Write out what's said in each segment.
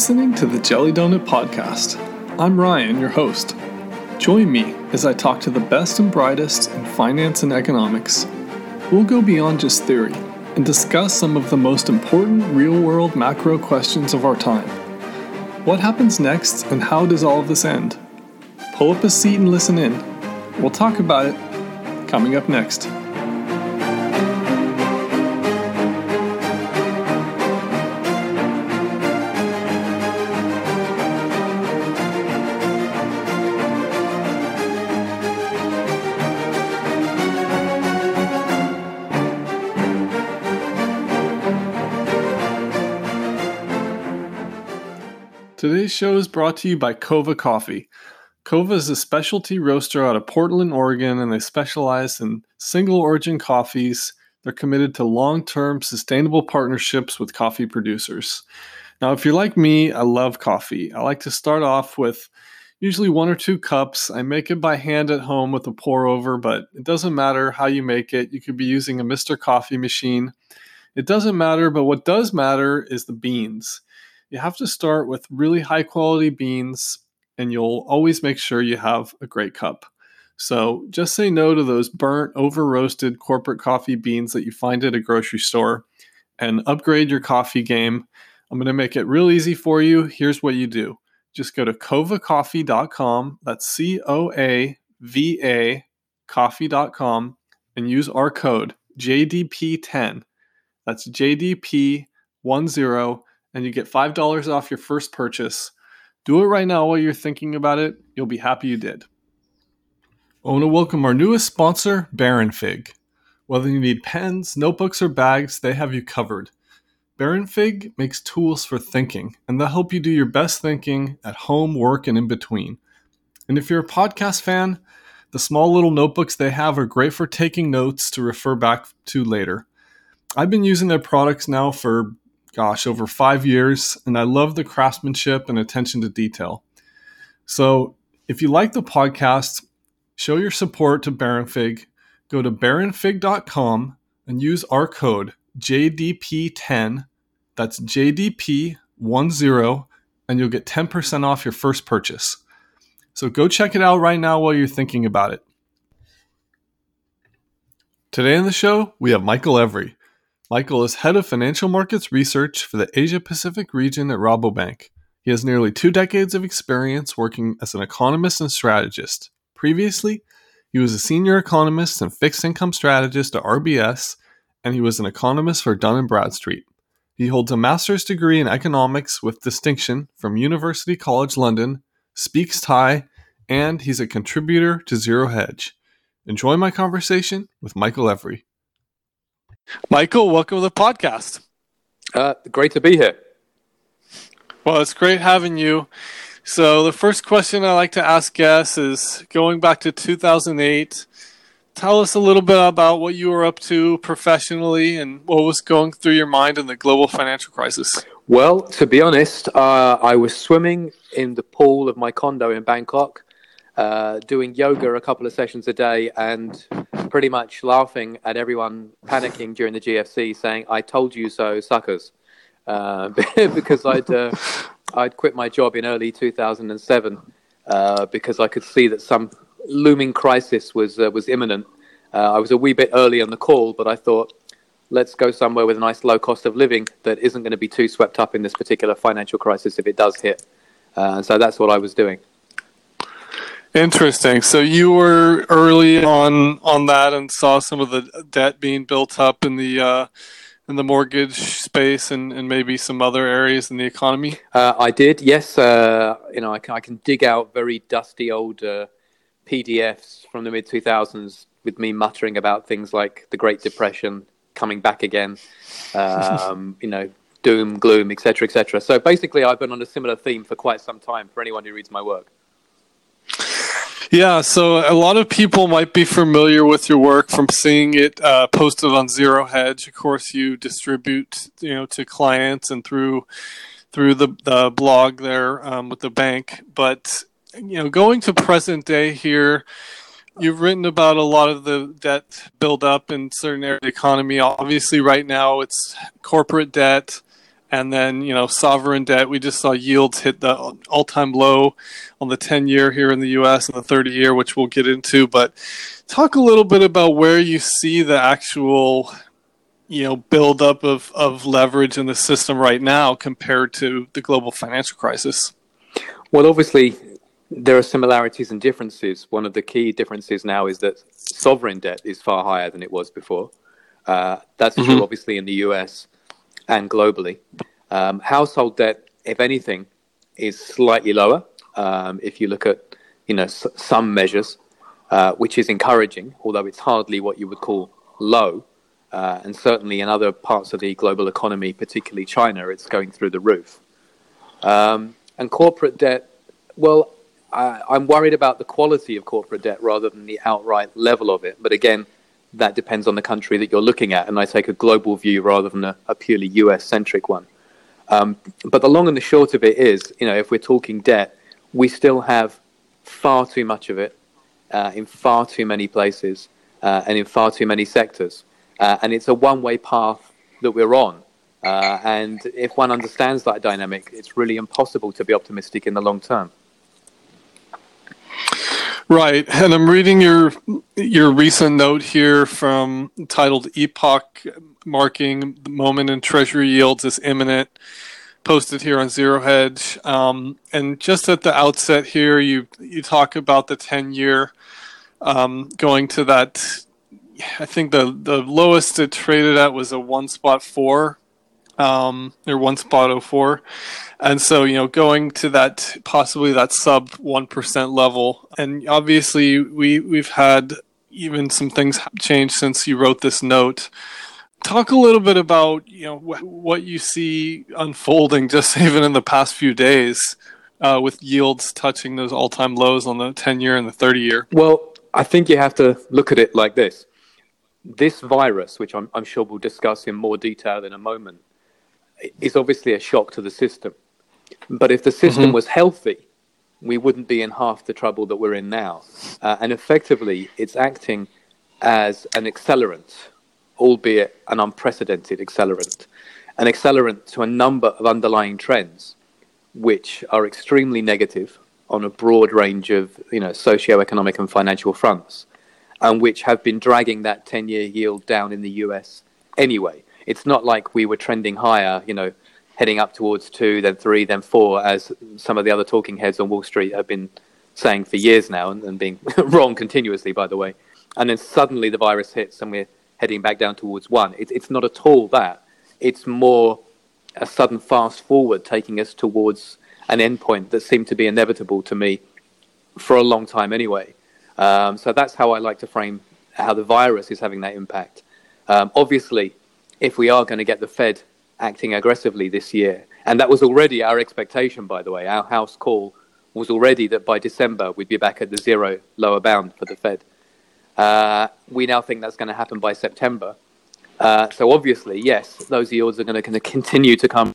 listening to the Jelly Donut Podcast. I'm Ryan, your host. Join me as I talk to the best and brightest in finance and economics. We'll go beyond just theory and discuss some of the most important real world macro questions of our time. What happens next, and how does all of this end? Pull up a seat and listen in. We'll talk about it coming up next. Today's show is brought to you by Coava Coffee. Kova is a specialty roaster out of Portland, Oregon, and they specialize in single origin coffees. They're committed to long term sustainable partnerships with coffee producers. Now, if you're like me, I love coffee. I like to start off with usually one or two cups. I make it by hand at home with a pour over, but it doesn't matter how you make it. You could be using a Mr. Coffee machine. It doesn't matter, but what does matter is the beans you have to start with really high quality beans and you'll always make sure you have a great cup. So just say no to those burnt, over roasted corporate coffee beans that you find at a grocery store and upgrade your coffee game. I'm going to make it real easy for you. Here's what you do just go to coavacoffee.com. That's C O A V A coffee.com and use our code JDP10. That's JDP10 and you get $5 off your first purchase. Do it right now while you're thinking about it. You'll be happy you did. I want to welcome our newest sponsor, Baron Fig. Whether you need pens, notebooks, or bags, they have you covered. Baron Fig makes tools for thinking, and they'll help you do your best thinking at home, work, and in between. And if you're a podcast fan, the small little notebooks they have are great for taking notes to refer back to later. I've been using their products now for gosh, over five years, and I love the craftsmanship and attention to detail. So if you like the podcast, show your support to Baronfig. Go to baronfig.com and use our code JDP10. That's JDP10, and you'll get 10% off your first purchase. So go check it out right now while you're thinking about it. Today on the show, we have Michael Every. Michael is head of financial markets research for the Asia Pacific region at Rabobank. He has nearly two decades of experience working as an economist and strategist. Previously, he was a senior economist and fixed income strategist at RBS, and he was an economist for Dun & Bradstreet. He holds a master's degree in economics with distinction from University College London, speaks Thai, and he's a contributor to Zero Hedge. Enjoy my conversation with Michael Every. Michael, welcome to the podcast. Uh, great to be here. Well, it's great having you. So, the first question I like to ask guests is going back to 2008. Tell us a little bit about what you were up to professionally and what was going through your mind in the global financial crisis. Well, to be honest, uh, I was swimming in the pool of my condo in Bangkok, uh, doing yoga a couple of sessions a day, and pretty much laughing at everyone panicking during the GFC, saying, "I told you so, suckers," uh, because I'd uh, I'd quit my job in early 2007 uh, because I could see that some looming crisis was uh, was imminent. Uh, I was a wee bit early on the call, but I thought, let's go somewhere with a nice low cost of living that isn't going to be too swept up in this particular financial crisis if it does hit. Uh, so that's what I was doing. Interesting. So you were early on on that and saw some of the debt being built up in the uh, in the mortgage space and, and maybe some other areas in the economy. Uh, I did. Yes. Uh, you know, I can, I can dig out very dusty old uh, PDFs from the mid two thousands with me muttering about things like the Great Depression coming back again. Um, you know, doom, gloom, etc., etc. So basically, I've been on a similar theme for quite some time. For anyone who reads my work. Yeah, so a lot of people might be familiar with your work from seeing it uh, posted on Zero Hedge. Of course, you distribute, you know, to clients and through through the, the blog there um, with the bank. But you know, going to present day here, you've written about a lot of the debt build up in certain areas of the economy. Obviously, right now it's corporate debt And then, you know, sovereign debt, we just saw yields hit the all time low on the 10 year here in the US and the 30 year, which we'll get into. But talk a little bit about where you see the actual, you know, buildup of, of leverage in the system right now compared to the global financial crisis. Well, obviously, there are similarities and differences. One of the key differences now is that sovereign debt is far higher than it was before. Uh, that's mm-hmm. true, obviously, in the US and globally. Um, household debt, if anything, is slightly lower. Um, if you look at, you know, s- some measures, uh, which is encouraging, although it's hardly what you would call low. Uh, and certainly in other parts of the global economy, particularly China, it's going through the roof. Um, and corporate debt, well, I, I'm worried about the quality of corporate debt rather than the outright level of it. But again, that depends on the country that you're looking at, and I take a global view rather than a, a purely US centric one. Um, but the long and the short of it is, you know, if we're talking debt, we still have far too much of it uh, in far too many places uh, and in far too many sectors. Uh, and it's a one way path that we're on. Uh, and if one understands that dynamic, it's really impossible to be optimistic in the long term. Right, and I'm reading your your recent note here from titled "Epoch Marking the Moment in Treasury Yields is Imminent," posted here on Zero Hedge. Um, and just at the outset here, you you talk about the ten year um, going to that. I think the the lowest it traded at was a one spot four, um, or one spot oh four. And so you know going to that possibly that sub 1% level. And obviously we we've had even some things change since you wrote this note. Talk a little bit about you know wh- what you see unfolding just even in the past few days uh, with yields touching those all-time lows on the 10 year and the 30 year well i think you have to look at it like this. This virus which I'm, I'm sure we'll discuss in more detail in a moment is obviously a shock to the system but if the system mm-hmm. was healthy, we wouldn't be in half the trouble that we're in now. Uh, and effectively, it's acting as an accelerant, albeit an unprecedented accelerant, an accelerant to a number of underlying trends, which are extremely negative on a broad range of you know socio-economic and financial fronts, and which have been dragging that 10-year yield down in the US anyway. It's not like we were trending higher, you know, heading up towards two, then three, then four, as some of the other talking heads on Wall Street have been saying for years now and, and being wrong continuously, by the way. And then suddenly the virus hits and we're heading back down towards one. It, it's not at all that. It's more a sudden fast forward taking us towards an endpoint that seemed to be inevitable to me for a long time anyway. Um, so that's how I like to frame how the virus is having that impact. Um, obviously, if we are going to get the Fed acting aggressively this year. And that was already our expectation, by the way. Our house call was already that by December we'd be back at the zero lower bound for the Fed. Uh, we now think that's going to happen by September. Uh, so obviously, yes, those yields are going to continue to come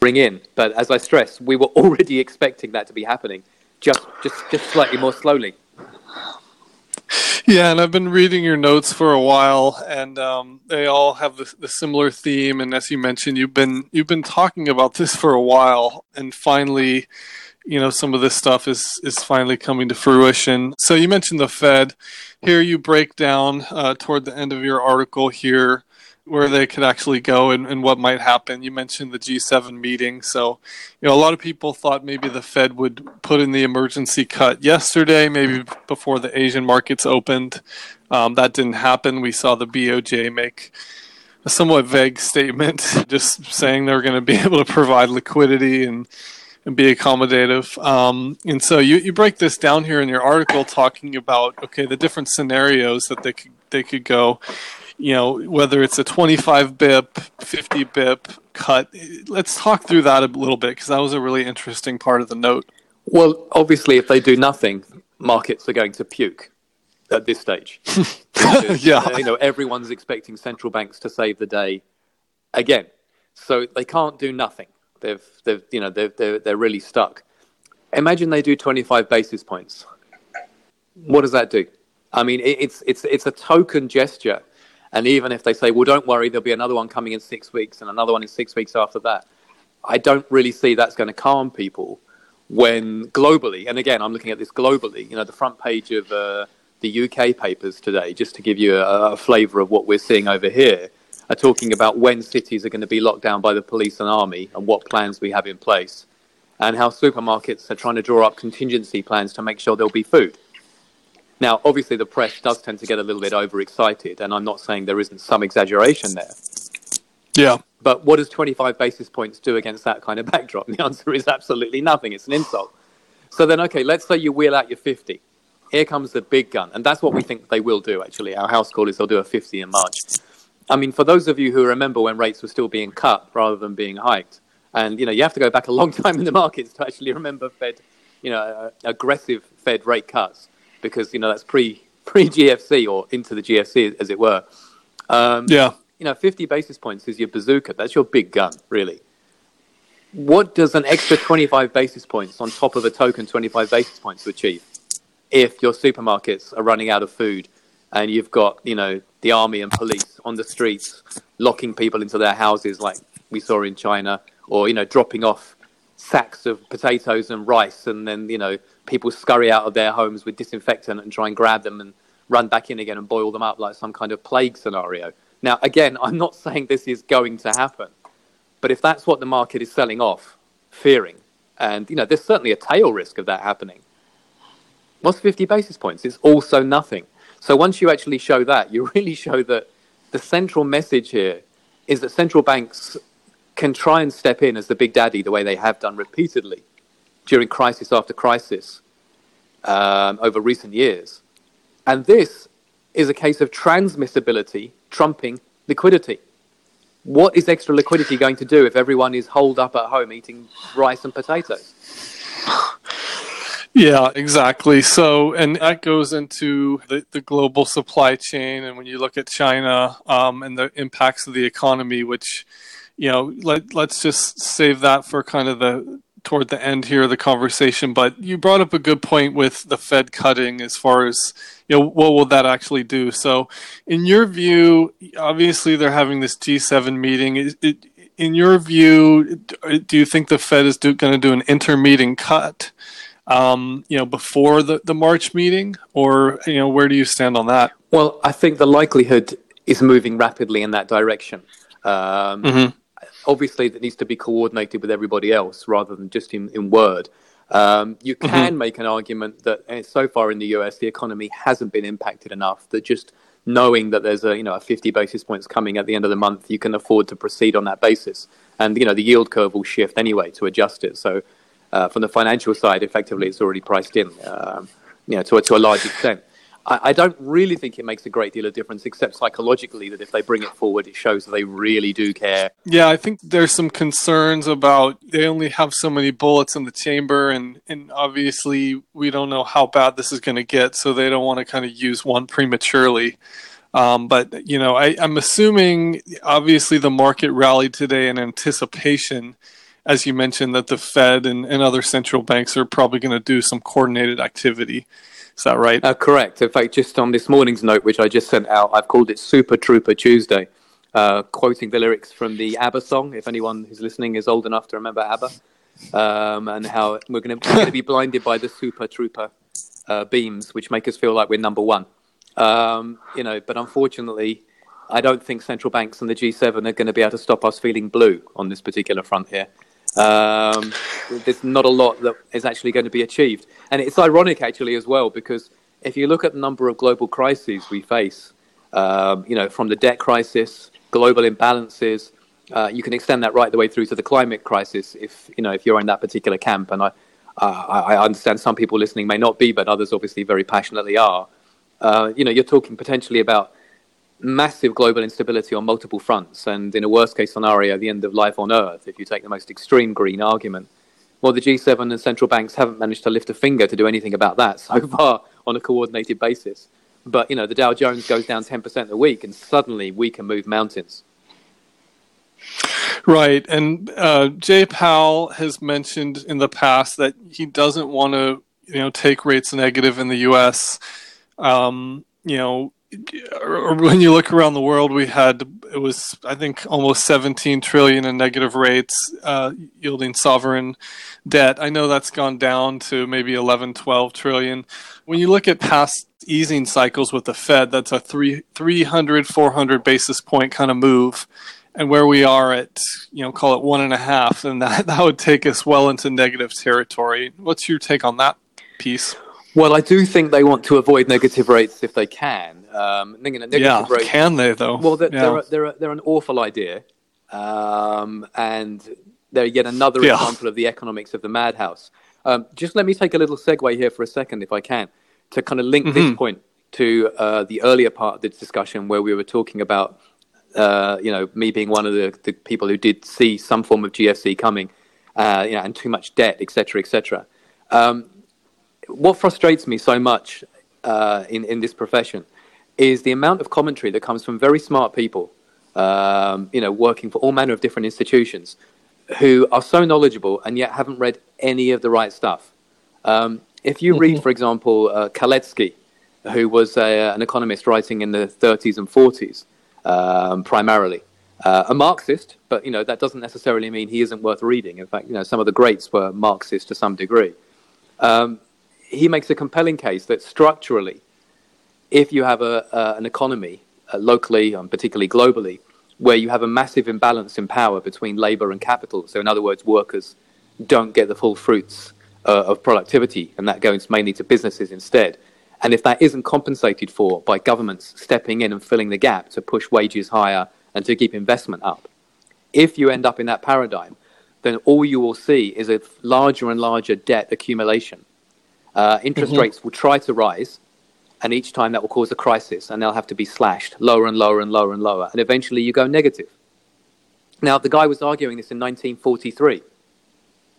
bring in. But as I stress, we were already expecting that to be happening, just just just slightly more slowly. Yeah, and I've been reading your notes for a while, and um, they all have the, the, similar theme. And as you mentioned, you've been you've been talking about this for a while, and finally, you know, some of this stuff is is finally coming to fruition. So you mentioned the Fed. Here you break down uh, toward the end of your article here where they could actually go and, and what might happen. You mentioned the G7 meeting. So, you know, a lot of people thought maybe the Fed would put in the emergency cut yesterday, maybe before the Asian markets opened. Um, that didn't happen. We saw the BOJ make a somewhat vague statement, just saying they were going to be able to provide liquidity and and be accommodative. Um, and so you, you break this down here in your article, talking about okay the different scenarios that they could they could go you know, whether it's a 25 bip, 50 bip cut. Let's talk through that a little bit because that was a really interesting part of the note. Well, obviously, if they do nothing, markets are going to puke at this stage. yeah, you know, everyone's expecting central banks to save the day again, so they can't do nothing. They've, they've, you know, they're, they're, they're really stuck. Imagine they do 25 basis points. What does that do? I mean, it's it's it's a token gesture And even if they say, well, don't worry, there'll be another one coming in six weeks and another one in six weeks after that, I don't really see that's going to calm people when globally, and again, I'm looking at this globally, you know, the front page of uh, the UK papers today, just to give you a, a flavour of what we're seeing over here, are talking about when cities are going to be locked down by the police and army and what plans we have in place, and how supermarkets are trying to draw up contingency plans to make sure there'll be food. Now, obviously, the press does tend to get a little bit overexcited, and I'm not saying there isn't some exaggeration there. Yeah. But what does 25 basis points do against that kind of backdrop? And the answer is absolutely nothing. It's an insult. So then, okay, let's say you wheel out your 50. Here comes the big gun. And that's what we think they will do, actually. Our house call is they'll do a 50 in March. I mean, for those of you who remember when rates were still being cut rather than being hiked, and, you know, you have to go back a long time in the markets to actually remember Fed, you know, uh, aggressive Fed rate cuts because, you know, that's pre, pre-GFC or into the GFC, as it were. Um, yeah you know, 50 basis points is your bazooka. That's your big gun, really. What does an extra 25 basis points on top of a token 25 basis points to achieve if your supermarkets are running out of food and you've got, you know, the army and police on the streets locking people into their houses like we saw in China or, you know, dropping off sacks of potatoes and rice and then, you know, people scurry out of their homes with disinfectant and try and grab them and run back in again and boil them up like some kind of plague scenario. Now, again, I'm not saying this is going to happen, but if that's what the market is selling off, fearing, and you know, there's certainly a tail risk of that happening. What's 50 basis points? It's also nothing. So once you actually show that, you really show that the central message here is that central banks can try and step in as the big daddy the way they have done repeatedly during crisis after crisis um, over recent years. And this is a case of transmissibility trumping liquidity. What is extra liquidity going to do if everyone is holed up at home eating rice and potatoes? Yeah, exactly. So, and that goes into the, the global supply chain. And when you look at China um, and the impacts of the economy, which, you know, let, let's just save that for kind of the toward the end here of the conversation, but you brought up a good point with the Fed cutting as far as you know what will that actually do. So, in your view, obviously they're having this G7 meeting. Is it, in your view, do you think the Fed is going to do an intermeeting cut? Um, you know, before the, the March meeting, or you know, where do you stand on that? Well, I think the likelihood is moving rapidly in that direction. Um, mm-hmm obviously that needs to be coordinated with everybody else rather than just in, in word. Um, you mm-hmm. can mm-hmm. make an argument that eh, so far in the US the economy hasn't been impacted enough that just knowing that there's a you know a 50 basis points coming at the end of the month, you can afford to proceed on that basis. And you know the yield curve will shift anyway to adjust it. So uh, from the financial side, effectively it's already priced in, um, you know, to to a large extent. I, I, don't really think it makes a great deal of difference, except psychologically, that if they bring it forward, it shows that they really do care. Yeah, I think there's some concerns about they only have so many bullets in the chamber, and, and obviously we don't know how bad this is going to get, so they don't want to kind of use one prematurely. Um, but you know, I, I'm assuming obviously the market rallied today in anticipation as you mentioned, that the Fed and, and other central banks are probably going to do some coordinated activity. Is that right? Uh, correct. In fact, just on this morning's note, which I just sent out, I've called it Super Trooper Tuesday, uh, quoting the lyrics from the ABBA song. If anyone who's listening is old enough to remember ABBA, um, and how we're going to be blinded by the Super Trooper uh, beams, which make us feel like we're number one. Um, you know, but unfortunately, I don't think central banks and the G7 are going to be able to stop us feeling blue on this particular front here. Um, there's not a lot that is actually going to be achieved. And it's ironic, actually, as well, because if you look at the number of global crises we face, um, you know, from the debt crisis, global imbalances, uh, you can extend that right the way through to the climate crisis if, you know, if you're in that particular camp. And I, uh, I understand some people listening may not be, but others obviously very passionately are. Uh, you know, you're talking potentially about massive global instability on multiple fronts, and in a worst case scenario, the end of life on Earth, if you take the most extreme green argument. Well, the G7 and central banks haven't managed to lift a finger to do anything about that so far on a coordinated basis. But, you know, the Dow Jones goes down 10% a week, and suddenly we can move mountains. Right. And uh, Jay Powell has mentioned in the past that he doesn't want to, you know, take rates negative in the U.S. Um, you know, when you look around the world, we had it was I think almost 17 trillion in negative rates uh, yielding sovereign debt. I know that's gone down to maybe 11, 12 trillion. When you look at past easing cycles with the Fed, that's a three, 300, 400 basis point kind of move. And where we are at, you know, call it one and a half, and that, that would take us well into negative territory. What's your take on that piece? Well, I do think they want to avoid negative rates if they can. Um, yeah, can they though? Well, they're, yeah. they're, they're, they're, an awful idea, um, and they're yet another yeah. example of the economics of the madhouse. Um, just let me take a little segue here for a second, if I can, to kind of link mm-hmm. this point to uh, the earlier part of the discussion where we were talking about, uh, you know, me being one of the, the, people who did see some form of GFC coming, uh, you know, and too much debt, etc., etc. Um, what frustrates me so much uh, in in this profession is the amount of commentary that comes from very smart people, um, you know, working for all manner of different institutions, who are so knowledgeable and yet haven't read any of the right stuff. Um, if you read, mm-hmm. for example, uh, Kalecki, who was a, an economist writing in the 30s and 40s, um, primarily, uh, a Marxist, but you know that doesn't necessarily mean he isn't worth reading. In fact, you know some of the greats were Marxist to some degree. Um, he makes a compelling case that structurally, if you have a, uh, an economy uh, locally and particularly globally, where you have a massive imbalance in power between labor and capital, so in other words, workers don't get the full fruits uh, of productivity, and that goes mainly to businesses instead. And if that isn't compensated for by governments stepping in and filling the gap to push wages higher and to keep investment up, if you end up in that paradigm, then all you will see is a larger and larger debt accumulation uh, interest mm-hmm. rates will try to rise, and each time that will cause a crisis, and they'll have to be slashed lower and lower and lower and lower, and eventually you go negative. Now, the guy was arguing this in 1943.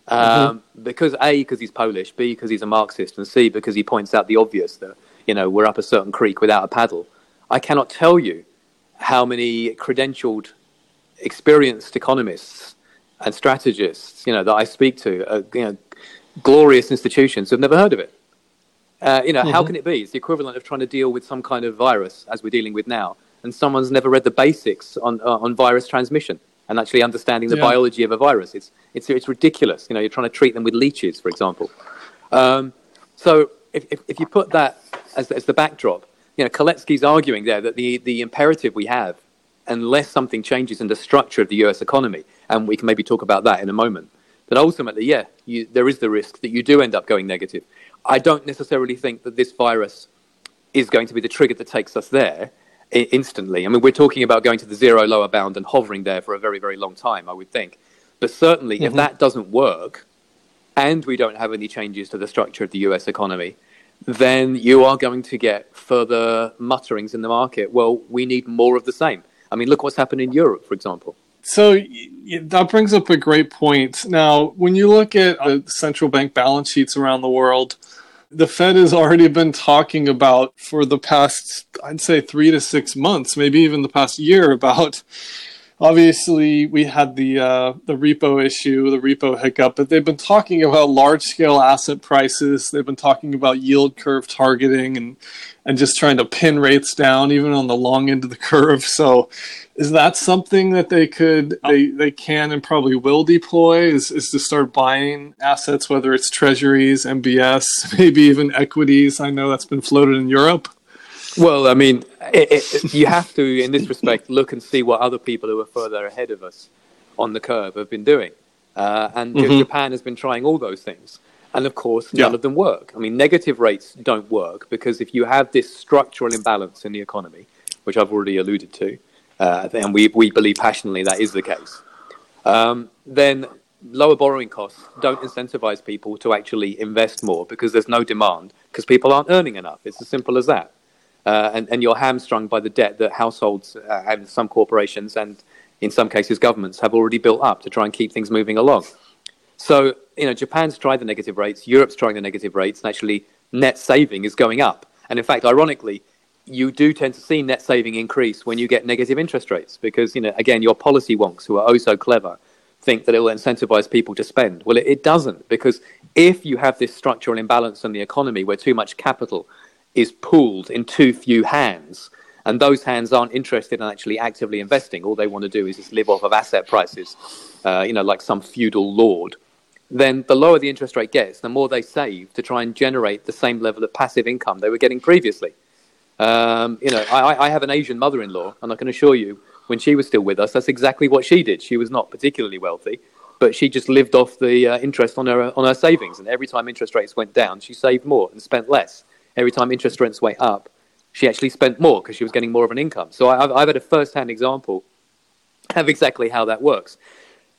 Um, mm-hmm. Because A, because he's Polish, B, because he's a Marxist, and C, because he points out the obvious that, you know, we're up a certain creek without a paddle. I cannot tell you how many credentialed, experienced economists and strategists, you know, that I speak to, uh, you know, glorious institutions who've never heard of it. Uh, you know, mm-hmm. how can it be? It's the equivalent of trying to deal with some kind of virus, as we're dealing with now, and someone's never read the basics on uh, on virus transmission and actually understanding the yeah. biology of a virus. It's it's it's ridiculous. You know, you're trying to treat them with leeches, for example. Um, so if, if, if you put that as as the backdrop, you know, Kalecki's arguing there that the the imperative we have, unless something changes in the structure of the U.S. economy, and we can maybe talk about that in a moment, that ultimately, yeah, you, there is the risk that you do end up going negative. I don't necessarily think that this virus is going to be the trigger that takes us there instantly. I mean, we're talking about going to the zero lower bound and hovering there for a very, very long time, I would think. But certainly, mm-hmm. if that doesn't work and we don't have any changes to the structure of the US economy, then you are going to get further mutterings in the market. Well, we need more of the same. I mean, look what's happened in Europe, for example. So that brings up a great point. Now, when you look at the central bank balance sheets around the world, the Fed has already been talking about for the past, I'd say, three to six months, maybe even the past year, about obviously we had the uh, the repo issue, the repo hiccup, but they've been talking about large scale asset prices. They've been talking about yield curve targeting and and just trying to pin rates down, even on the long end of the curve. So is that something that they could they, they can and probably will deploy is, is to start buying assets whether it's treasuries mbs maybe even equities i know that's been floated in europe well i mean it, it, you have to in this respect look and see what other people who are further ahead of us on the curve have been doing uh, and mm-hmm. japan has been trying all those things and of course none yeah. of them work i mean negative rates don't work because if you have this structural imbalance in the economy which i've already alluded to uh, and we, we believe passionately that is the case, um, then lower borrowing costs don't incentivize people to actually invest more because there's no demand because people aren't earning enough. It's as simple as that. Uh, and, and you're hamstrung by the debt that households uh, and some corporations and in some cases governments have already built up to try and keep things moving along. So, you know, Japan's tried the negative rates, Europe's trying the negative rates, and actually net saving is going up. And in fact, ironically, you do tend to see net saving increase when you get negative interest rates because, you know, again, your policy wonks who are oh so clever think that it will incentivize people to spend. Well, it, it doesn't because if you have this structural imbalance in the economy where too much capital is pooled in too few hands, and those hands aren't interested in actually actively investing. All they want to do is just live off of asset prices, uh, you know, like some feudal lord. Then the lower the interest rate gets, the more they save to try and generate the same level of passive income they were getting previously. Um, you know, I, I have an Asian mother-in-law, and I can assure you, when she was still with us, that's exactly what she did. She was not particularly wealthy, but she just lived off the uh, interest on her on her savings. And every time interest rates went down, she saved more and spent less. Every time interest rates went up, she actually spent more because she was getting more of an income. So I've, I've had a first-hand example of exactly how that works.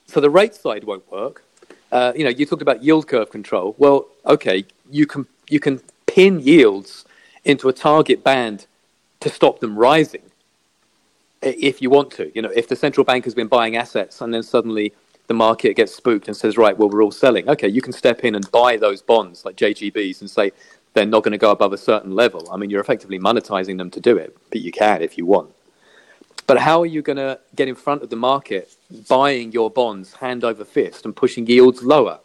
So the rate side won't work. Uh, you know, you talked about yield curve control. Well, okay, you can you can pin yields into a target band to stop them rising if you want to. You know, if the central bank has been buying assets and then suddenly the market gets spooked and says, right, well, we're all selling. Okay, you can step in and buy those bonds like JGBs and say they're not going to go above a certain level. I mean, you're effectively monetizing them to do it, but you can if you want. But how are you going to get in front of the market buying your bonds hand over fist and pushing yields lower?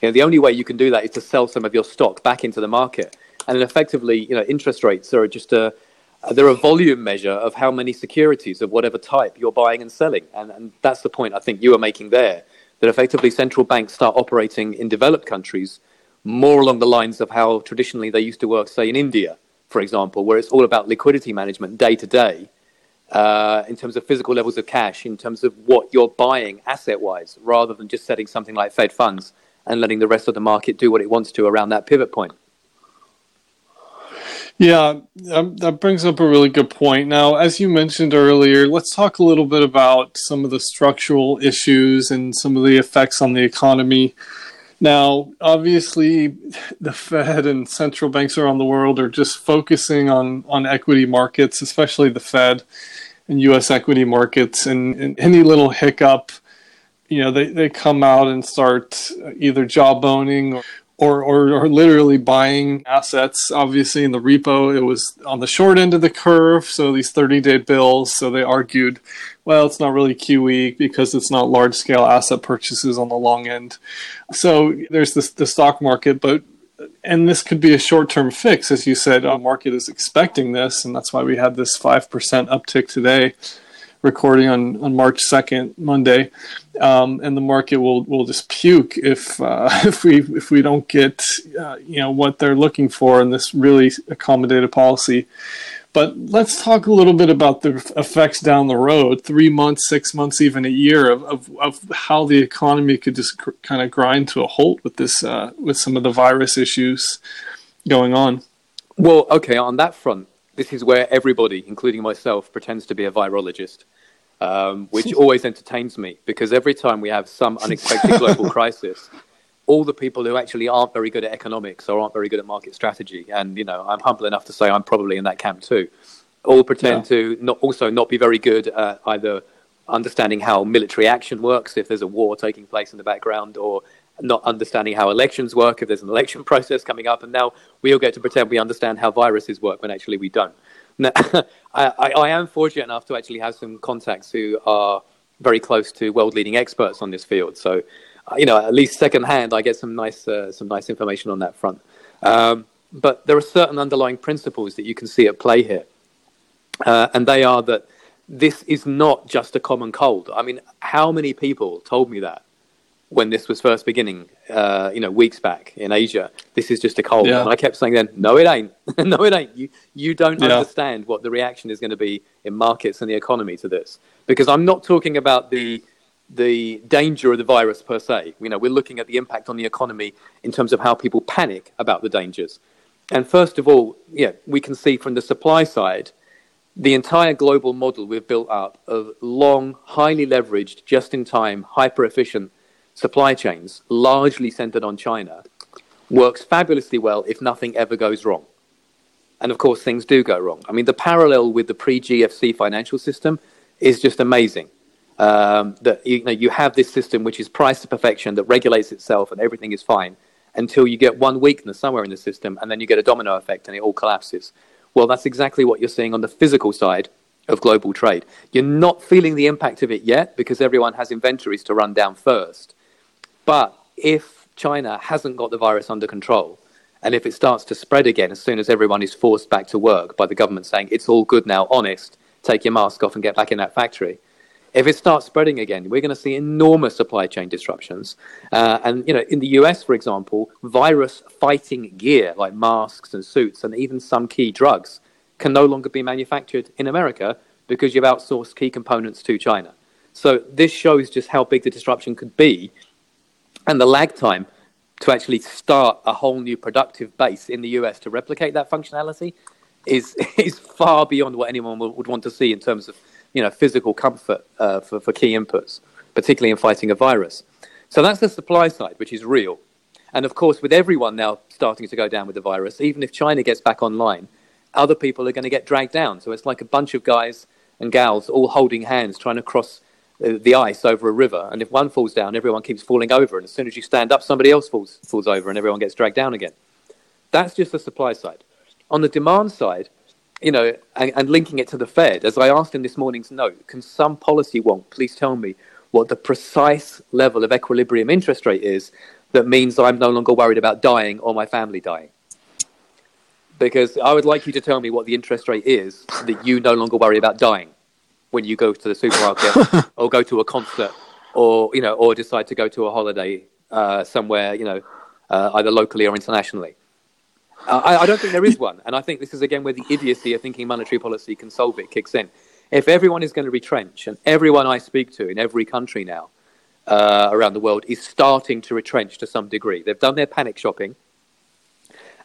You know, the only way you can do that is to sell some of your stock back into the market. And effectively, you know, interest rates are just a, they're a volume measure of how many securities of whatever type you're buying and selling. And, and that's the point I think you are making there, that effectively central banks start operating in developed countries more along the lines of how traditionally they used to work, say, in India, for example, where it's all about liquidity management day to day. Uh, in terms of physical levels of cash, in terms of what you're buying asset wise, rather than just setting something like Fed funds and letting the rest of the market do what it wants to around that pivot point. Yeah, um, that brings up a really good point. Now, as you mentioned earlier, let's talk a little bit about some of the structural issues and some of the effects on the economy. Now, obviously, the Fed and central banks around the world are just focusing on, on equity markets, especially the Fed and U.S. equity markets, and, and any little hiccup you know they, they come out and start either jawboning or or, or, or literally buying assets. Obviously, in the repo, it was on the short end of the curve, so these 30 day bills. So they argued, well, it's not really QE because it's not large scale asset purchases on the long end. So there's this the stock market, but and this could be a short term fix, as you said. The market is expecting this, and that's why we had this 5% uptick today recording on, on March 2nd, Monday, um, and the market will, will just puke if uh, if we if we don't get uh, you know what they're looking for in this really accommodative policy. But let's talk a little bit about the effects down the road, three months, six months, even a year of, of, of how the economy could just cr- kind of grind to a halt with this, uh, with some of the virus issues going on. Well, okay, on that front, this is where everybody, including myself, pretends to be a virologist um, which always entertains me because every time we have some unexpected global crisis, all the people who actually aren't very good at economics or aren't very good at market strategy, and you know, I'm humble enough to say I'm probably in that camp too, all pretend yeah. to not, also not be very good at either understanding how military action works if there's a war taking place in the background or not understanding how elections work if there's an election process coming up and now we all get to pretend we understand how viruses work when actually we don't no, I, I, am fortunate enough to actually have some contacts who are very close to world leading experts on this field. So, uh, you know, at least secondhand, I get some nice uh, some nice information on that front. Um, but there are certain underlying principles that you can see at play here, uh, and they are that this is not just a common cold. I mean, how many people told me that when this was first beginning, uh, you know, weeks back in Asia. This is just a cold. Yeah. And I kept saying then, no, it ain't. no, it ain't. You, you don't yeah. understand what the reaction is going to be in markets and the economy to this. Because I'm not talking about the, the danger of the virus per se. You know, we're looking at the impact on the economy in terms of how people panic about the dangers. And first of all, yeah, we can see from the supply side, the entire global model we've built up of long, highly leveraged, just in time, hyper efficient supply chains, largely centered on China, works fabulously well if nothing ever goes wrong. And of course, things do go wrong. I mean, the parallel with the pre GFC financial system is just amazing. Um, that you know, you have this system which is priced to perfection that regulates itself and everything is fine until you get one weakness somewhere in the system and then you get a domino effect and it all collapses. Well, that's exactly what you're seeing on the physical side of global trade. You're not feeling the impact of it yet because everyone has inventories to run down first. But if China hasn't got the virus under control And if it starts to spread again, as soon as everyone is forced back to work by the government saying it's all good now, honest, take your mask off and get back in that factory. If it starts spreading again, we're going to see enormous supply chain disruptions. Uh, and you know, in the US, for example, virus-fighting gear like masks and suits, and even some key drugs, can no longer be manufactured in America because you've outsourced key components to China. So this shows just how big the disruption could be, and the lag time to actually start a whole new productive base in the US to replicate that functionality is is far beyond what anyone would want to see in terms of you know physical comfort uh, for for key inputs, particularly in fighting a virus. So that's the supply side, which is real. And of course, with everyone now starting to go down with the virus, even if China gets back online, other people are going to get dragged down. So it's like a bunch of guys and gals all holding hands trying to cross the ice over a river, and if one falls down, everyone keeps falling over, and as soon as you stand up, somebody else falls falls over, and everyone gets dragged down again. That's just the supply side. On the demand side, you know, and, and linking it to the Fed, as I asked in this morning's note, can some policy wonk please tell me what the precise level of equilibrium interest rate is that means I'm no longer worried about dying or my family dying? Because I would like you to tell me what the interest rate is that you no longer worry about dying when you go to the supermarket or go to a concert or you know or decide to go to a holiday uh, somewhere you know uh, either locally or internationally. Uh, I, I, don't think there is one, and I think this is again where the idiocy of thinking monetary policy can solve it kicks in. If everyone is going to retrench, and everyone I speak to in every country now uh, around the world is starting to retrench to some degree, they've done their panic shopping,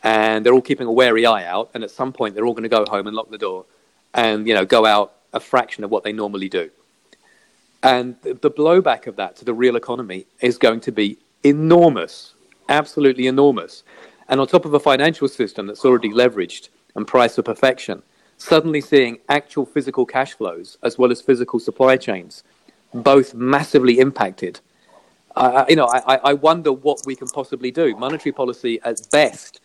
and they're all keeping a wary eye out, and at some point they're all going to go home and lock the door, and you know go out a fraction of what they normally do. And the blowback of that to the real economy is going to be enormous, absolutely enormous. And on top of a financial system that's already leveraged and priced for perfection, suddenly seeing actual physical cash flows as well as physical supply chains both massively impacted. Uh, you know, I, I wonder what we can possibly do. Monetary policy, at best,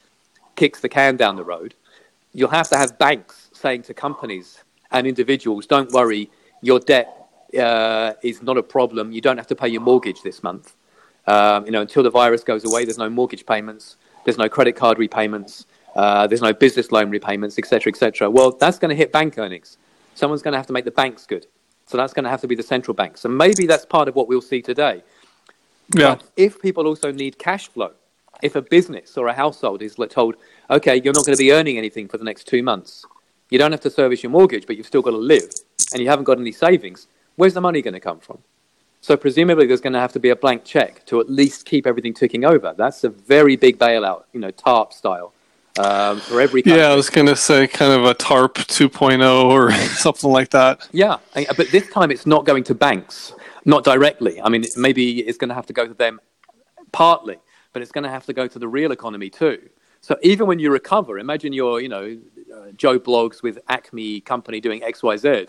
kicks the can down the road. You'll have to have banks saying to companies, and individuals, don't worry, your debt uh, is not a problem. You don't have to pay your mortgage this month. Um, you know, until the virus goes away, there's no mortgage payments, there's no credit card repayments, uh, there's no business loan repayments, etc., etc. Well, that's going to hit bank earnings. Someone's going to have to make the banks good. So that's going to have to be the central bank. So maybe that's part of what we'll see today. Yeah. But if people also need cash flow, if a business or a household is told, okay, you're not going to be earning anything for the next two months, you don't have to service your mortgage, but you've still got to live, and you haven't got any savings. Where's the money going to come from? So presumably there's going to have to be a blank check to at least keep everything ticking over. That's a very big bailout, you know, TARP style. Um, for every country. yeah, I was going to say kind of a TARP 2.0 or something like that. Yeah, but this time it's not going to banks, not directly. I mean, maybe it's going to have to go to them partly, but it's going to have to go to the real economy too. So even when you recover, imagine you're, you know, Uh, Joe Bloggs with Acme Company doing XYZ,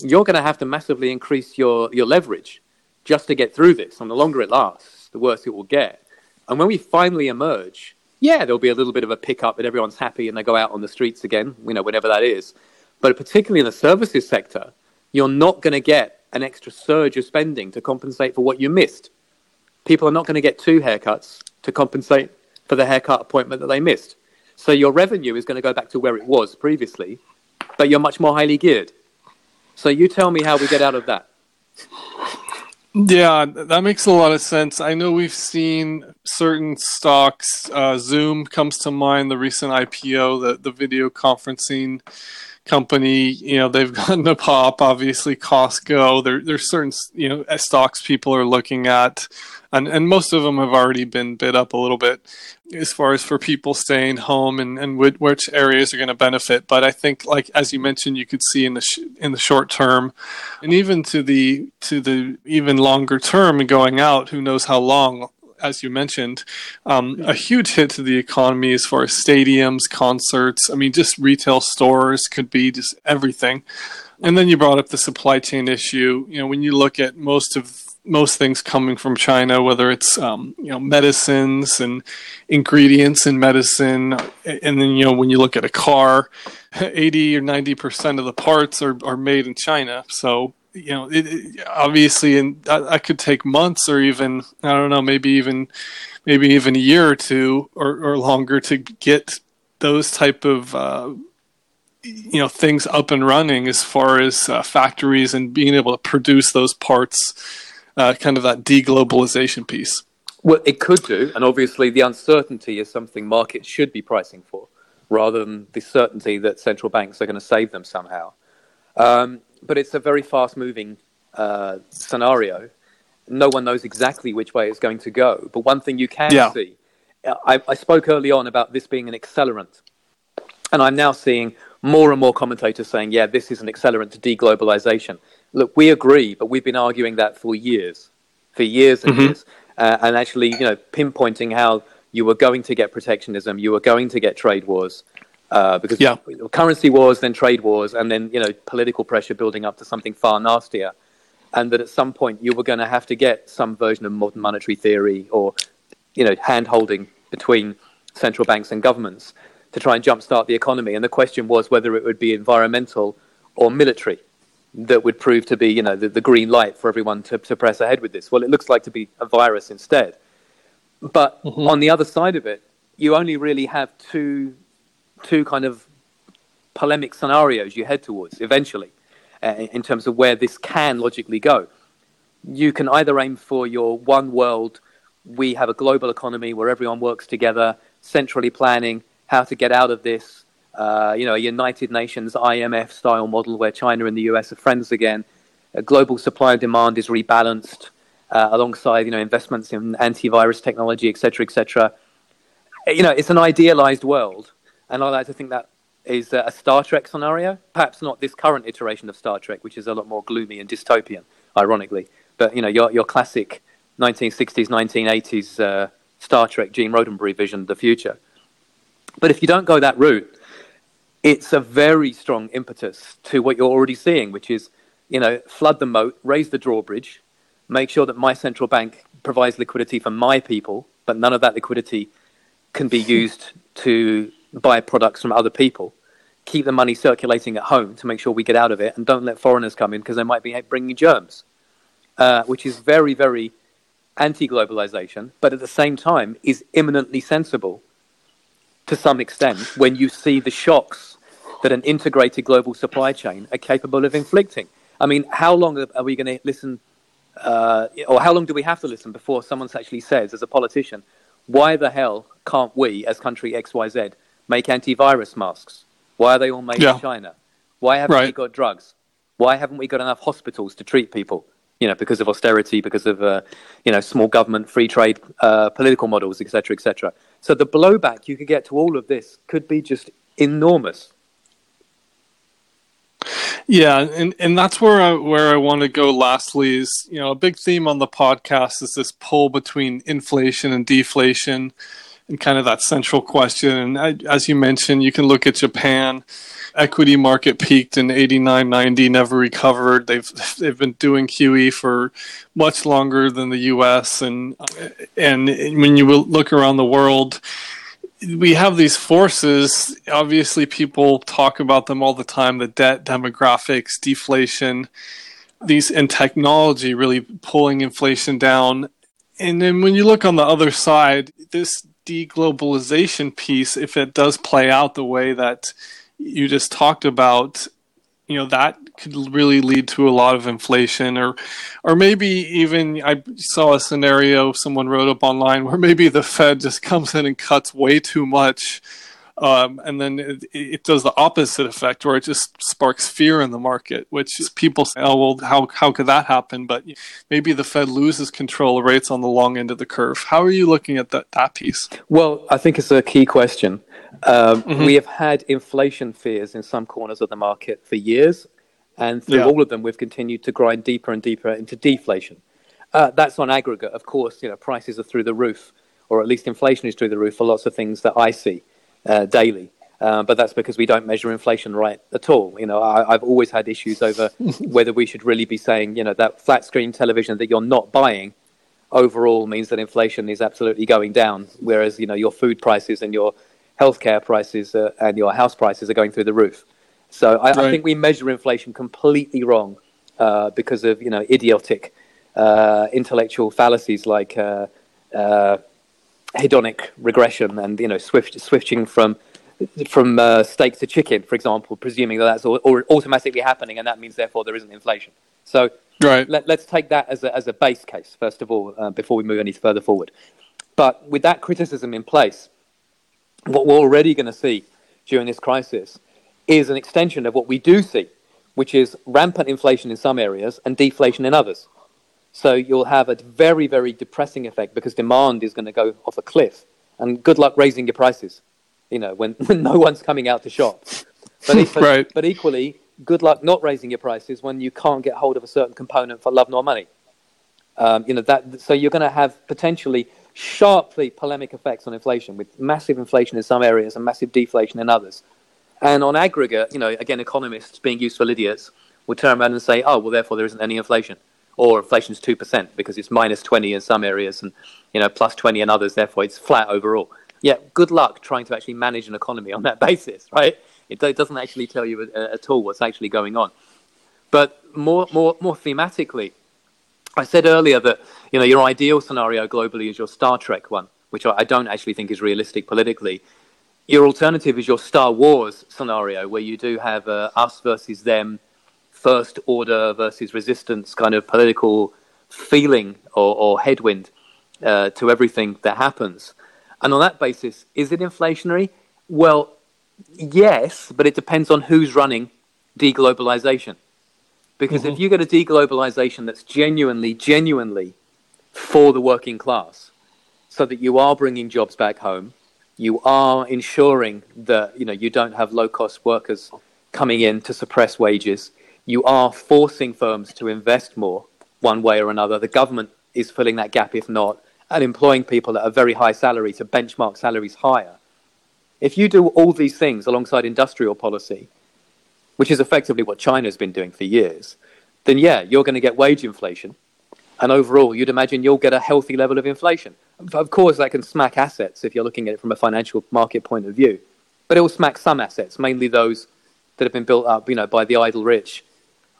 you're going to have to massively increase your, your leverage just to get through this. And the longer it lasts, the worse it will get. And when we finally emerge, yeah, there'll be a little bit of a pickup and everyone's happy and they go out on the streets again, you know, whenever that is. But particularly in the services sector, you're not going to get an extra surge of spending to compensate for what you missed. People are not going to get two haircuts to compensate for the haircut appointment that they missed. So your revenue is going to go back to where it was previously, but you're much more highly geared. So you tell me how we get out of that. Yeah, that makes a lot of sense. I know we've seen certain stocks. Uh, Zoom comes to mind, the recent IPO, the, the video conferencing company. You know, they've gotten a pop. Obviously, Costco. There, there's certain you know uh, stocks people are looking at and and most of them have already been bid up a little bit as far as for people staying home and and which areas are going to benefit. But I think, like as you mentioned, you could see in the sh- in the short term, and even to the to the even longer term going out, who knows how long. As you mentioned, um, a huge hit to the economy as far as stadiums, concerts. I mean, just retail stores could be just everything. And then you brought up the supply chain issue. You know, when you look at most of most things coming from China, whether it's um, you know medicines and ingredients in medicine, and then you know when you look at a car, eighty or ninety percent of the parts are, are made in China. So you know, it, it, obviously, and I, that, could take months or even I don't know, maybe even maybe even a year or two or, or longer to get those type of uh, you know things up and running as far as uh, factories and being able to produce those parts. Uh, kind of that deglobalization piece. Well, it could do, and obviously the uncertainty is something markets should be pricing for, rather than the certainty that central banks are going to save them somehow. Um, but it's a very fast-moving uh, scenario. No one knows exactly which way it's going to go. But one thing you can yeah. see, I, I spoke early on about this being an accelerant, and I'm now seeing more and more commentators saying, "Yeah, this is an accelerant to deglobalization." Look, we agree, but we've been arguing that for years, for years and mm-hmm. years uh, and actually, you know, pinpointing how you were going to get protectionism, you were going to get trade wars, uh, because yeah. currency wars, then trade wars, and then you know political pressure building up to something far nastier, and that at some point you were going to have to get some version of modern monetary theory or you know hand holding between central banks and governments to try and jumpstart the economy. And the question was whether it would be environmental or military that would prove to be, you know, the, the green light for everyone to, to press ahead with this. Well, it looks like to be a virus instead. But mm-hmm. on the other side of it, you only really have two, two kind of polemic scenarios you head towards eventually uh, in terms of where this can logically go. You can either aim for your one world, we have a global economy where everyone works together, centrally planning how to get out of this, uh, you know, a United Nations IMF style model where China and the US are friends again. global supply and demand is rebalanced uh, alongside, you know, investments in antivirus technology, et cetera, et cetera. You know, it's an idealized world, and I like to think that is a Star Trek scenario. Perhaps not this current iteration of Star Trek, which is a lot more gloomy and dystopian, ironically. But you know, your your classic 1960s, 1980s uh, Star Trek Gene Roddenberry vision of the future. But if you don't go that route, it's a very strong impetus to what you're already seeing, which is, you know, flood the moat, raise the drawbridge, make sure that my central bank provides liquidity for my people, but none of that liquidity can be used to buy products from other people. Keep the money circulating at home to make sure we get out of it, and don't let foreigners come in because they might be bringing germs, uh, which is very, very anti-globalization, but at the same time is imminently sensible to some extent when you see the shocks that an integrated global supply chain are capable of inflicting. I mean, how long are we going to listen, uh, or how long do we have to listen before someone actually says, as a politician, why the hell can't we, as country XYZ, make antivirus masks? Why are they all made yeah. in China? Why haven't right. we got drugs? Why haven't we got enough hospitals to treat people? You know, because of austerity, because of uh, you know small government, free trade, uh, political models, etc., etc. So the blowback you could get to all of this could be just enormous. Yeah, and, and that's where I, where I want to go. Lastly, is you know a big theme on the podcast is this pull between inflation and deflation, and kind of that central question. And I, as you mentioned, you can look at Japan. Equity market peaked in 89, 90, never recovered. They've they've been doing QE for much longer than the U.S. and and when you look around the world we have these forces. Obviously, people talk about them all the time the debt, demographics, deflation, these and technology really pulling inflation down. And then when you look on the other side, this deglobalization piece, if it does play out the way that you just talked about, you know, that could really lead to a lot of inflation or or maybe even I saw a scenario someone wrote up online where maybe the Fed just comes in and cuts way too much um, and then it, it, does the opposite effect where it just sparks fear in the market which people say oh well how, how could that happen but maybe the fed loses control of rates on the long end of the curve how are you looking at that, that piece well i think it's a key question um, mm-hmm. we have had inflation fears in some corners of the market for years and through yeah. all of them, we've continued to grind deeper and deeper into deflation. Uh, that's on aggregate. Of course, you know, prices are through the roof, or at least inflation is through the roof for lots of things that I see uh, daily. Uh, but that's because we don't measure inflation right at all. You know, I, have always had issues over whether we should really be saying, you know, that flat screen television that you're not buying overall means that inflation is absolutely going down, whereas you know your food prices and your healthcare prices uh, and your house prices are going through the roof. So I, right. I think we measure inflation completely wrong uh, because of you know idiotic uh, intellectual fallacies like uh, uh, hedonic regression and you know swift, switching from from uh, steak to chicken, for example, presuming that that's all, all automatically happening, and that means therefore there isn't inflation. So right. let, us take that as a, as a base case first of all uh, before we move any further forward. But with that criticism in place, what we're already going to see during this crisis is an extension of what we do see, which is rampant inflation in some areas and deflation in others. So you'll have a very, very depressing effect because demand is going to go off a cliff. And good luck raising your prices, you know, when, when no one's coming out to shop. But, equally, right. but equally, good luck not raising your prices when you can't get hold of a certain component for love nor money. Um, you know that, so you're going to have potentially sharply polemic effects on inflation, with massive inflation in some areas and massive deflation in others. And on aggregate, you know, again, economists being useful idiots will turn around and say, "Oh, well, therefore there isn't any inflation." Or inflation is 2% because it's minus 20 in some areas and you know plus 20 in others therefore it's flat overall. Yeah good luck trying to actually manage an economy on that basis right? It, doesn't actually tell you at all what's actually going on. But more more more thematically i said earlier that you know your ideal scenario globally is your star trek one which i don't actually think is realistic politically. Your alternative is your star wars scenario where you do have uh, us versus them first order versus resistance kind of political feeling or, or headwind uh, to everything that happens. And on that basis, is it inflationary? Well, yes, but it depends on who's running deglobalization. Because mm-hmm. if you get a deglobalization that's genuinely, genuinely for the working class, so that you are bringing jobs back home, you are ensuring that you know you don't have low cost workers coming in to suppress wages, you are forcing firms to invest more one way or another. The government is filling that gap, if not, and employing people at a very high salary to benchmark salaries higher. If you do all these things alongside industrial policy, which is effectively what China's been doing for years, then yeah, you're going to get wage inflation. And overall, you'd imagine you'll get a healthy level of inflation. Of course, that can smack assets if you're looking at it from a financial market point of view. But it will smack some assets, mainly those that have been built up, you know, by the idle rich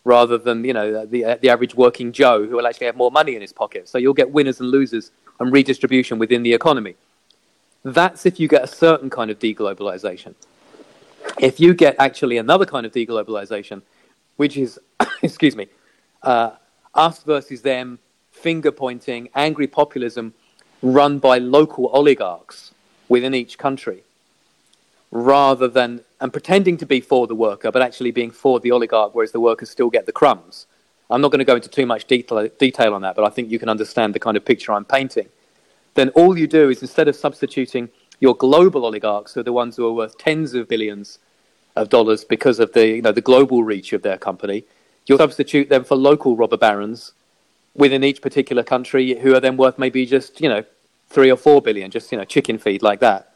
rather than you know the the average working Joe who will actually have more money in his pocket. So you'll get winners and losers and redistribution within the economy. That's if you get a certain kind of deglobalization. If you get actually another kind of deglobalization, which is, excuse me, uh, us versus them, finger pointing, angry populism run by local oligarchs within each country, rather than and pretending to be for the worker, but actually being for the oligarch, whereas the workers still get the crumbs. I'm not going to go into too much detail, detail on that, but I think you can understand the kind of picture I'm painting. Then all you do is instead of substituting your global oligarchs, who are the ones who are worth tens of billions of dollars because of the, you know, the global reach of their company, you'll substitute them for local robber barons within each particular country who are then worth maybe just, you know, three or four billion, just, you know, chicken feed like that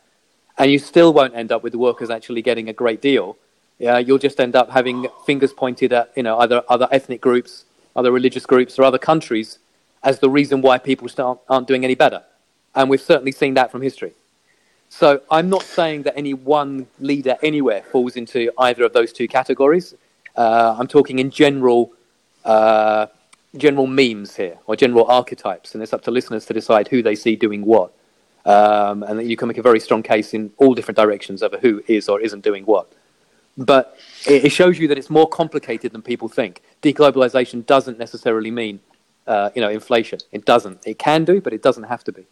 and you still won't end up with the workers actually getting a great deal. Yeah, you'll just end up having fingers pointed at you know other other ethnic groups, other religious groups, or other countries as the reason why people start, aren't doing any better. And we've certainly seen that from history. So I'm not saying that any one leader anywhere falls into either of those two categories. Uh, I'm talking in general, uh, general memes here or general archetypes, and it's up to listeners to decide who they see doing what. Um, and that you can make a very strong case in all different directions over who is or isn't doing what. But it, shows you that it's more complicated than people think. Deglobalization doesn't necessarily mean, uh, you know, inflation. It doesn't. It can do, but it doesn't have to be.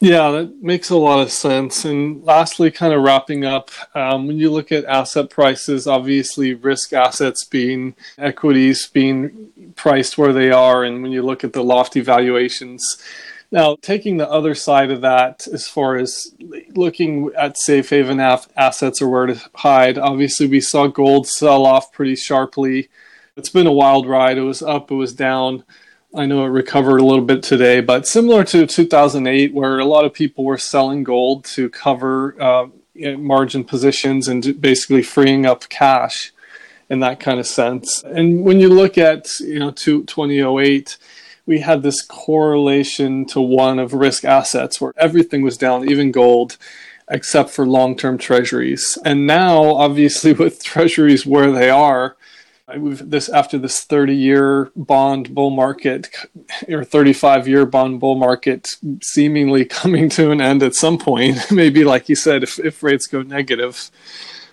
Yeah, that makes a lot of sense. And lastly, kind of wrapping up, um, when you look at asset prices, obviously risk assets being equities being priced where they are, and when you look at the lofty valuations, now, taking the other side of that, as far as looking at safe haven af- assets or where to hide, obviously we saw gold sell off pretty sharply. It's been a wild ride. It was up, it was down. I know it recovered a little bit today, but similar to 2008, where a lot of people were selling gold to cover uh, margin positions and basically freeing up cash in that kind of sense. And when you look at you know to 2008 we had this correlation to one of risk assets where everything was down, even gold, except for long term treasuries. And now, obviously, with treasuries where they are, this after this 30 year bond bull market or 35 year bond bull market seemingly coming to an end at some point maybe like you said if, if rates go negative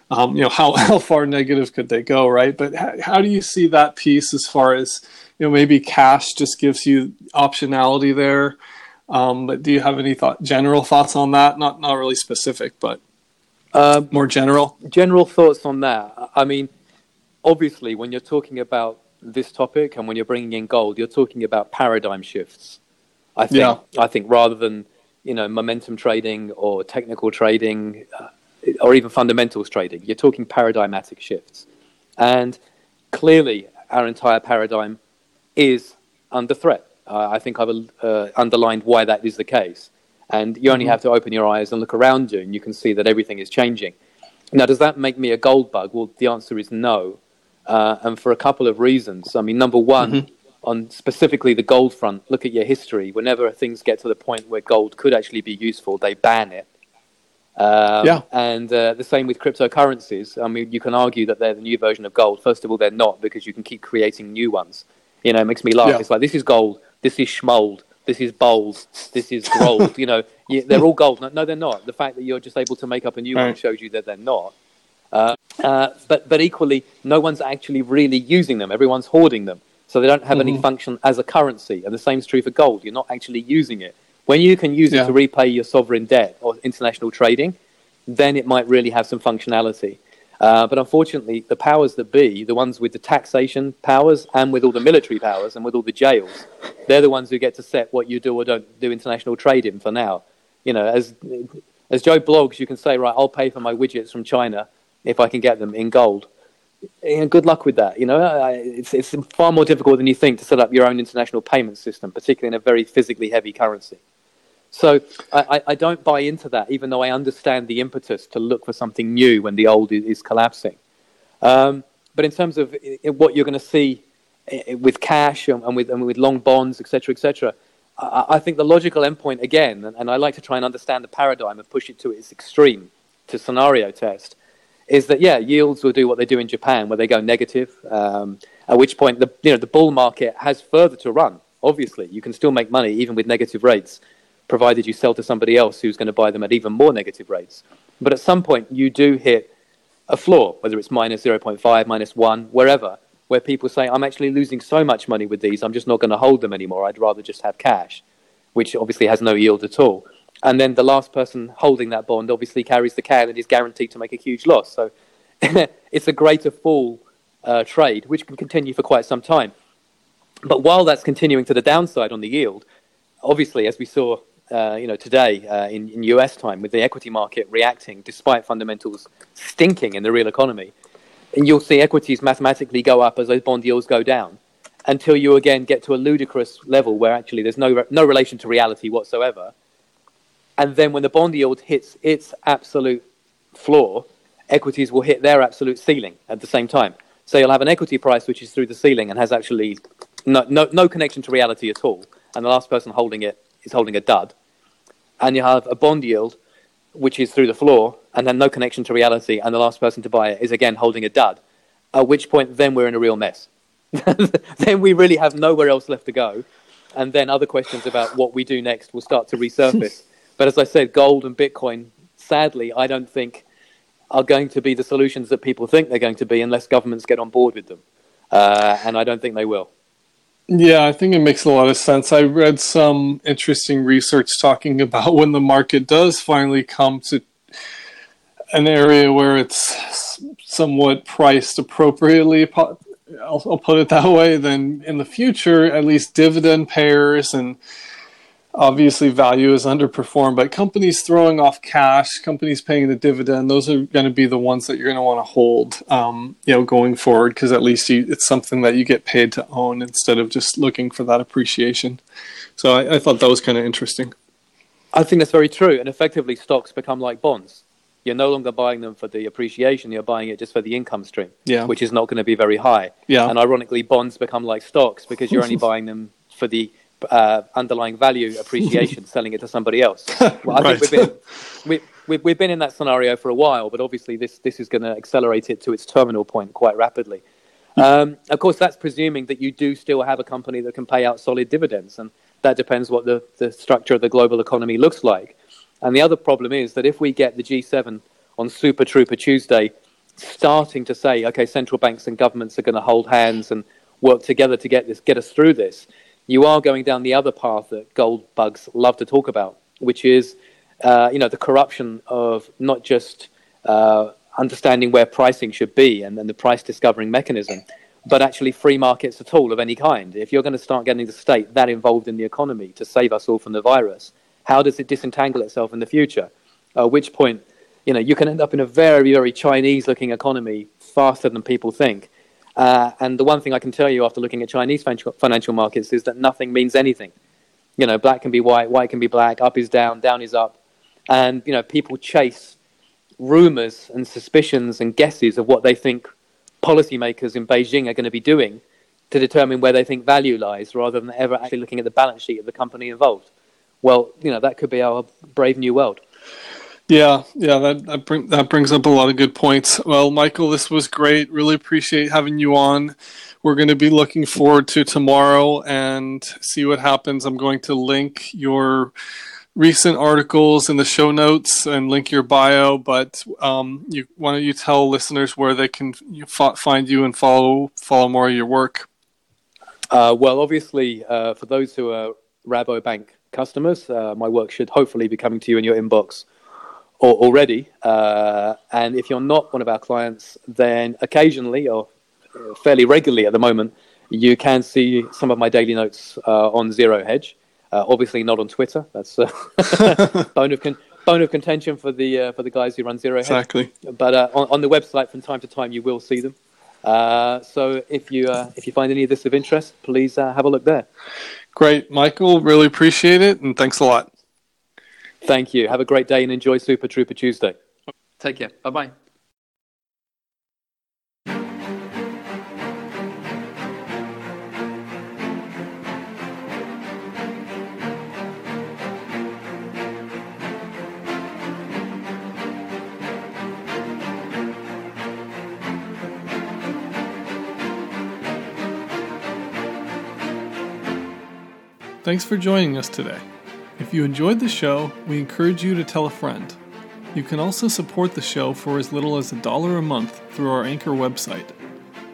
um, you know how, how far negative could they go right but how do you see that piece as far as you know maybe cash just gives you optionality there um, but do you have any thought general thoughts on that not not really specific but um, more general general thoughts on that i mean obviously, when you're talking about this topic and when you're bringing in gold, you're talking about paradigm shifts. I think. Yeah. I think rather than you know momentum trading or technical trading uh, or even fundamentals trading, you're talking paradigmatic shifts, and clearly our entire paradigm is under threat. Uh, I think I've uh, underlined why that is the case. And you only mm-hmm. have to open your eyes and look around you, and you can see that everything is changing. Now, does that make me a gold bug? Well, the answer is no uh, and for a couple of reasons. I mean, number one, mm-hmm. on specifically the gold front, look at your history. Whenever things get to the point where gold could actually be useful, they ban it. Um, yeah. And uh, the same with cryptocurrencies. I mean, you can argue that they're the new version of gold. First of all, they're not because you can keep creating new ones. You know, it makes me laugh. Yeah. It's like, this is gold, this is schmold, this is bowls, this is gold. you know, they're all gold. No, no, they're not. The fact that you're just able to make up a new right. one shows you that they're not. Uh, uh, but, but equally, no one's actually really using them. Everyone's hoarding them. So they don't have mm-hmm. any function as a currency. And the same is true for gold. You're not actually using it. When you can use yeah. it to repay your sovereign debt or international trading, then it might really have some functionality. Uh, but unfortunately, the powers that be, the ones with the taxation powers and with all the military powers and with all the jails, they're the ones who get to set what you do or don't do international trade in for now. You know, as, as Joe Bloggs, you can say, right, I'll pay for my widgets from China if I can get them in gold. And good luck with that. You know, it's, it's far more difficult than you think to set up your own international payment system, particularly in a very physically heavy currency. So I, I don't buy into that, even though I understand the impetus to look for something new when the old is, collapsing. Um, but in terms of what you're going to see with cash and with, and with long bonds, etc., etc., I, I think the logical endpoint, again, and, and I like to try and understand the paradigm and push it to its extreme, to scenario test, is that yeah, yields will do what they do in Japan, where they go negative. Um, at which point the you know the bull market has further to run. Obviously, you can still make money even with negative rates, provided you sell to somebody else who's going to buy them at even more negative rates. But at some point, you do hit a floor, whether it's minus 0.5, minus 1, wherever, where people say, I'm actually losing so much money with these, I'm just not going to hold them anymore. I'd rather just have cash, which obviously has no yield at all and then the last person holding that bond obviously carries the can and is guaranteed to make a huge loss. So it's a greater fool uh, trade, which can continue for quite some time. But while that's continuing to the downside on the yield, obviously, as we saw, uh, you know, today uh, in, in U.S. time, with the equity market reacting despite fundamentals stinking in the real economy, and you'll see equities mathematically go up as those bond yields go down, until you again get to a ludicrous level where actually there's no no relation to reality whatsoever and then when the bond yield hits its absolute floor, equities will hit their absolute ceiling at the same time. So you'll have an equity price which is through the ceiling and has actually no, no, no connection to reality at all. And the last person holding it is holding a dud. And you have a bond yield which is through the floor and then no connection to reality. And the last person to buy it is again holding a dud. At which point, then we're in a real mess. then we really have nowhere else left to go. And then other questions about what we do next will start to resurface. But as I said, gold and Bitcoin, sadly, I don't think are going to be the solutions that people think they're going to be unless governments get on board with them. Uh, and I don't think they will. Yeah, I think it makes a lot of sense. I read some interesting research talking about when the market does finally come to an area where it's somewhat priced appropriately. I'll, put it that way. Then in the future, at least dividend payers and obviously value is underperformed, but companies throwing off cash, companies paying the dividend, those are going to be the ones that you're going to want to hold, um, you know, going forward, because at least you, it's something that you get paid to own instead of just looking for that appreciation. So I, I thought that was kind of interesting. I think that's very true. And effectively, stocks become like bonds. You're no longer buying them for the appreciation, you're buying it just for the income stream, yeah. which is not going to be very high. Yeah. And ironically, bonds become like stocks because you're only buying them for the uh, underlying value appreciation, selling it to somebody else. Well, I right. think we've been, we, we, we've been in that scenario for a while, but obviously this, this is going to accelerate it to its terminal point quite rapidly. Um, of course, that's presuming that you do still have a company that can pay out solid dividends, and that depends what the, the structure of the global economy looks like. And the other problem is that if we get the G7 on Super Trooper Tuesday starting to say, okay, central banks and governments are going to hold hands and work together to get this, get us through this, you are going down the other path that gold bugs love to talk about, which is, uh, you know, the corruption of not just uh, understanding where pricing should be and then the price discovering mechanism, but actually free markets at all of any kind. If you're going to start getting the state that involved in the economy to save us all from the virus, how does it disentangle itself in the future? At which point, you know, you can end up in a very, very Chinese-looking economy faster than people think. Uh, and the one thing I can tell you after looking at Chinese financial markets is that nothing means anything. You know, black can be white, white can be black, up is down, down is up, and you know, people chase rumors and suspicions and guesses of what they think policymakers in Beijing are going to be doing to determine where they think value lies, rather than ever actually looking at the balance sheet of the company involved. Well, you know, that could be our brave new world. Yeah, yeah, that that, bring, that brings up a lot of good points. Well, Michael, this was great. Really appreciate having you on. We're going to be looking forward to tomorrow and see what happens. I'm going to link your recent articles in the show notes and link your bio. But um, you, why don't you tell listeners where they can find you and follow follow more of your work? Uh, well, obviously, uh, for those who are Rabobank customers, uh, my work should hopefully be coming to you in your inbox already. Uh, and if you're not one of our clients, then occasionally or fairly regularly at the moment, you can see some of my daily notes uh, on Zero Hedge. Uh, obviously, not on Twitter. That's uh, bone of con- bone of contention for the uh, for the guys who run Zero Hedge. Exactly. But uh, on, on, the website, from time to time, you will see them. so if you if you find any of this of interest, please have a look there. Great, Michael. Really appreciate it, and thanks a lot. Thank you. Have a great day and enjoy Super Trooper Tuesday. Take care. Bye bye. Thanks for joining us today. If you enjoyed the show, we encourage you to tell a friend. You can also support the show for as little as a dollar a month through our Anchor website.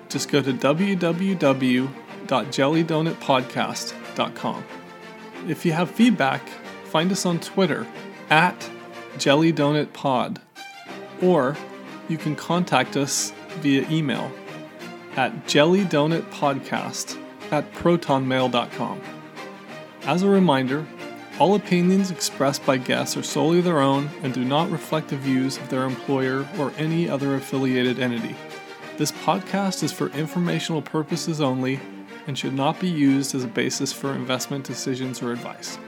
Just go to www.jellydonutpodcast.com. If you have feedback, find us on Twitter at jellydonutpod, or you can contact us via email at jellydonutpodcast at protonmail.com. As a reminder, all opinions expressed by guests are solely their own and do not reflect the views of their employer or any other affiliated entity. This podcast is for informational purposes only and should not be used as a basis for investment decisions or advice.